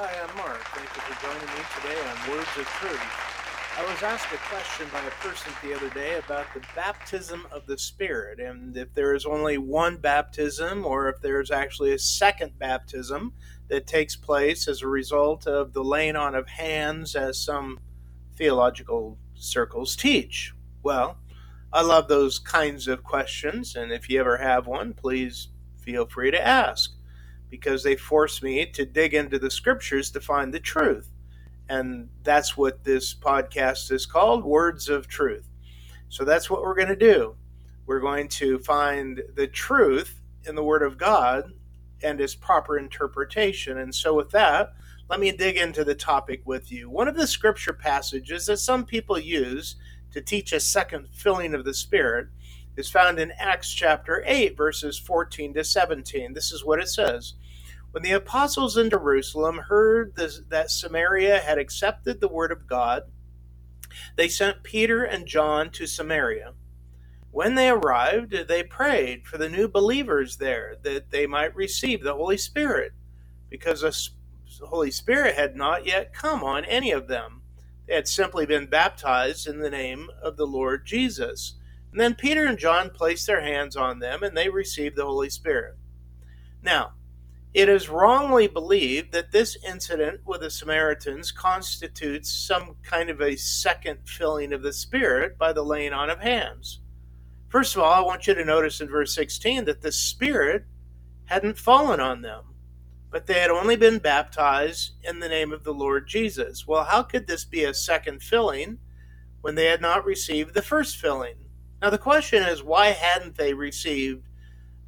Hi, I'm Mark. Thank you for joining me today on Words of Truth. I was asked a question by a person the other day about the baptism of the Spirit and if there is only one baptism or if there's actually a second baptism that takes place as a result of the laying on of hands, as some theological circles teach. Well, I love those kinds of questions, and if you ever have one, please feel free to ask because they force me to dig into the scriptures to find the truth. And that's what this podcast is called Words of Truth. So that's what we're going to do. We're going to find the truth in the Word of God and its proper interpretation. And so, with that, let me dig into the topic with you. One of the scripture passages that some people use to teach a second filling of the Spirit is found in Acts chapter 8, verses 14 to 17. This is what it says When the apostles in Jerusalem heard this, that Samaria had accepted the word of God, they sent Peter and John to Samaria. When they arrived, they prayed for the new believers there that they might receive the Holy Spirit, because the Holy Spirit had not yet come on any of them. They had simply been baptized in the name of the Lord Jesus. And then Peter and John placed their hands on them and they received the Holy Spirit. Now, it is wrongly believed that this incident with the Samaritans constitutes some kind of a second filling of the Spirit by the laying on of hands. First of all, I want you to notice in verse 16 that the Spirit hadn't fallen on them, but they had only been baptized in the name of the Lord Jesus. Well, how could this be a second filling when they had not received the first filling? Now, the question is why hadn't they received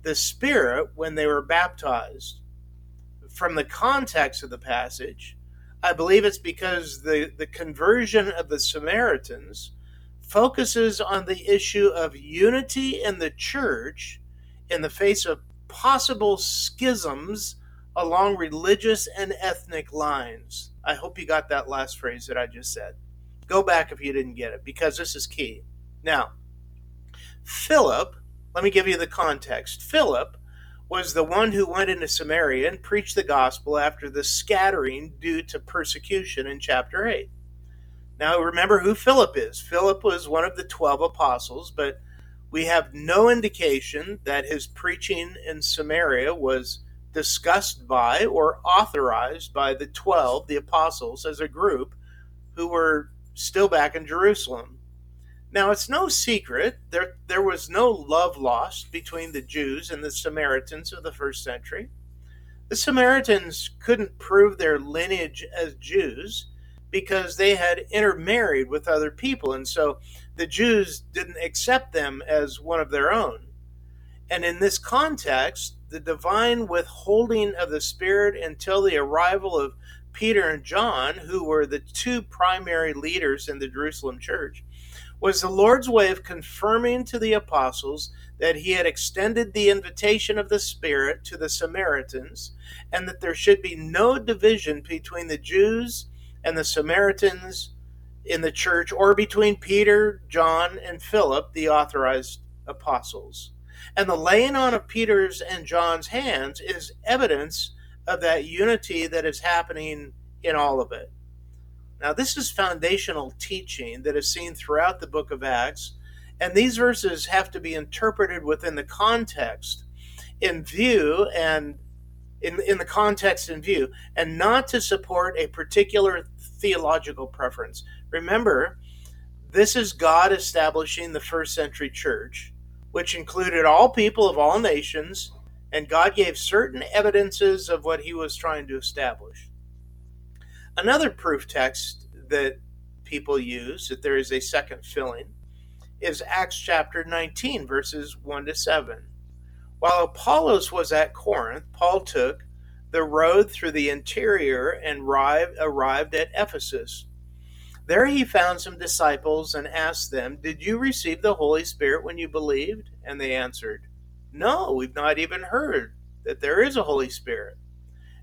the Spirit when they were baptized? From the context of the passage, I believe it's because the, the conversion of the Samaritans focuses on the issue of unity in the church in the face of possible schisms along religious and ethnic lines. I hope you got that last phrase that I just said. Go back if you didn't get it, because this is key. Now, Philip, let me give you the context. Philip was the one who went into Samaria and preached the gospel after the scattering due to persecution in chapter 8. Now, remember who Philip is. Philip was one of the 12 apostles, but we have no indication that his preaching in Samaria was discussed by or authorized by the 12, the apostles, as a group who were still back in Jerusalem. Now, it's no secret there, there was no love lost between the Jews and the Samaritans of the first century. The Samaritans couldn't prove their lineage as Jews because they had intermarried with other people, and so the Jews didn't accept them as one of their own. And in this context, the divine withholding of the Spirit until the arrival of Peter and John, who were the two primary leaders in the Jerusalem church, was the Lord's way of confirming to the apostles that he had extended the invitation of the Spirit to the Samaritans and that there should be no division between the Jews and the Samaritans in the church or between Peter, John, and Philip, the authorized apostles. And the laying on of Peter's and John's hands is evidence of that unity that is happening in all of it. Now, this is foundational teaching that is seen throughout the book of Acts, and these verses have to be interpreted within the context in view and in, in the context in view, and not to support a particular theological preference. Remember, this is God establishing the first century church, which included all people of all nations, and God gave certain evidences of what he was trying to establish. Another proof text that people use that there is a second filling is Acts chapter 19, verses 1 to 7. While Apollos was at Corinth, Paul took the road through the interior and arrived at Ephesus. There he found some disciples and asked them, Did you receive the Holy Spirit when you believed? And they answered, No, we've not even heard that there is a Holy Spirit.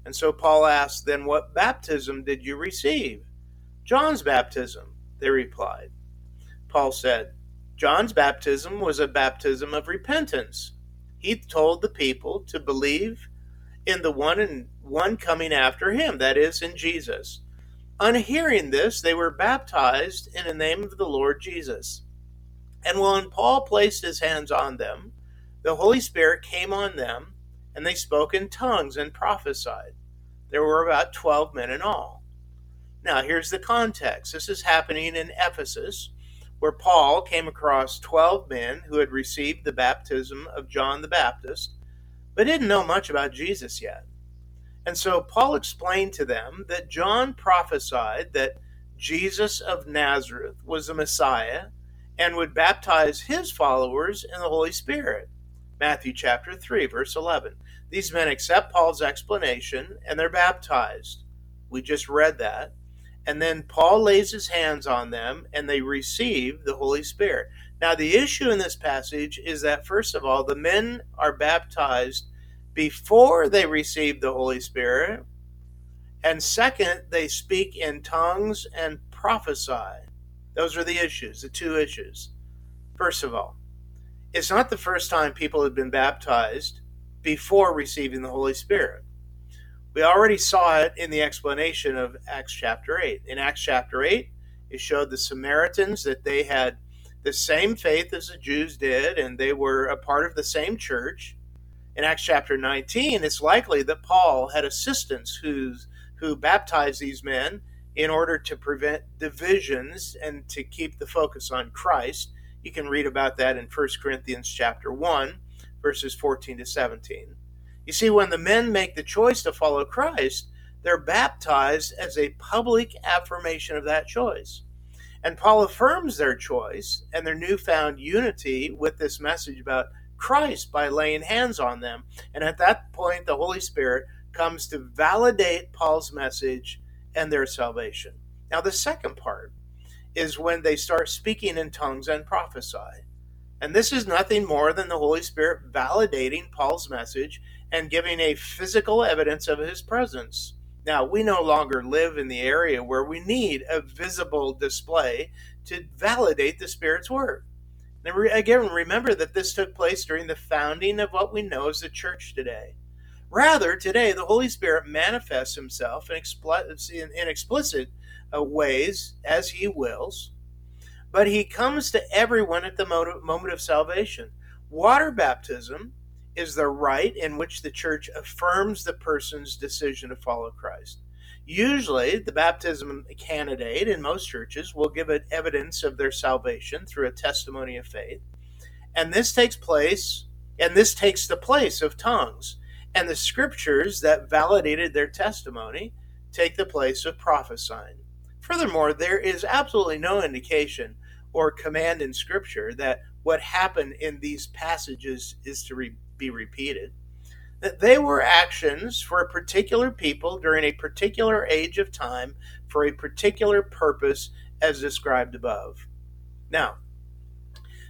And so Paul asked, Then what baptism did you receive? John's baptism, they replied. Paul said, John's baptism was a baptism of repentance. He told the people to believe in the one and one coming after him, that is, in Jesus. On hearing this, they were baptized in the name of the Lord Jesus. And when Paul placed his hands on them, the Holy Spirit came on them, and they spoke in tongues and prophesied. There were about 12 men in all. Now, here's the context this is happening in Ephesus, where Paul came across 12 men who had received the baptism of John the Baptist, but didn't know much about Jesus yet. And so Paul explained to them that John prophesied that Jesus of Nazareth was the Messiah and would baptize his followers in the Holy Spirit. Matthew chapter 3, verse 11. These men accept Paul's explanation and they're baptized. We just read that. And then Paul lays his hands on them and they receive the Holy Spirit. Now, the issue in this passage is that, first of all, the men are baptized before they receive the Holy Spirit. And second, they speak in tongues and prophesy. Those are the issues, the two issues. First of all, it's not the first time people have been baptized before receiving the Holy Spirit. We already saw it in the explanation of Acts chapter 8. In Acts chapter 8, it showed the Samaritans that they had the same faith as the Jews did, and they were a part of the same church in Acts chapter 19, it's likely that Paul had assistants who's, who baptized these men in order to prevent divisions and to keep the focus on Christ. You can read about that in 1 Corinthians chapter 1, verses 14 to 17. You see, when the men make the choice to follow Christ, they're baptized as a public affirmation of that choice. And Paul affirms their choice and their newfound unity with this message about Christ by laying hands on them. And at that point, the Holy Spirit comes to validate Paul's message and their salvation. Now, the second part is when they start speaking in tongues and prophesy. And this is nothing more than the Holy Spirit validating Paul's message and giving a physical evidence of his presence. Now, we no longer live in the area where we need a visible display to validate the Spirit's work. And again, remember that this took place during the founding of what we know as the church today. Rather, today, the Holy Spirit manifests himself in, explicit uh, ways as he wills, but he comes to everyone at the moment of salvation. Water baptism is the rite in which the church affirms the person's decision to follow Christ. Usually, the baptism candidate in most churches will give evidence of their salvation through a testimony of faith. And this takes place, and this takes the place of tongues. And the scriptures that validated their testimony take the place of prophesying. Furthermore, there is absolutely no indication or command in scripture that what happened in these passages is to re- be repeated that they were actions for a particular people during a particular age of time for a particular purpose as described above. Now,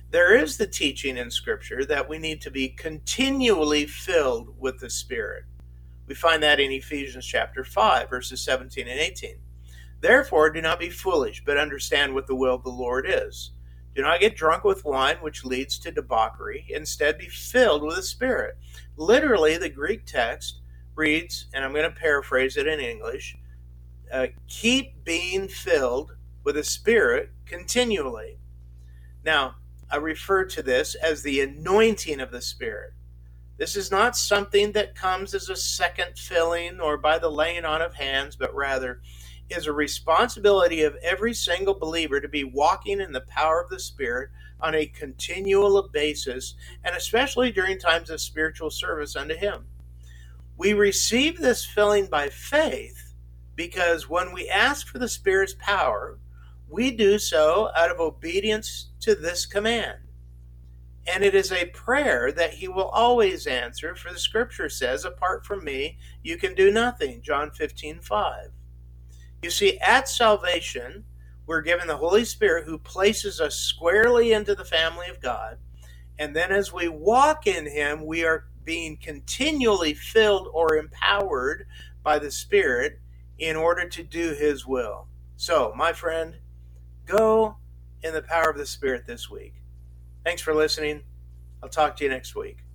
there is the teaching in Scripture that we need to be continually filled with the Spirit. We find that in Ephesians chapter 5, verses 17 and 18. Therefore, do not be foolish, but understand what the will of the Lord is. Do not get drunk with wine, which leads to debauchery. Instead, be filled with the Spirit. Literally, the Greek text reads, and I'm going to paraphrase it in English uh, keep being filled with the Spirit continually. Now, I refer to this as the anointing of the Spirit. This is not something that comes as a second filling or by the laying on of hands, but rather is a responsibility of every single believer to be walking in the power of the Spirit on a continual basis, and especially during times of spiritual service unto Him. We receive this filling by faith because when we ask for the Spirit's power, we do so out of obedience to this command. And it is a prayer that he will always answer, for the scripture says, Apart from me, you can do nothing. John 15, 5. You see, at salvation, we're given the Holy Spirit who places us squarely into the family of God. And then as we walk in Him, we are being continually filled or empowered by the Spirit in order to do His will. So, my friend, go in the power of the Spirit this week. Thanks for listening. I'll talk to you next week.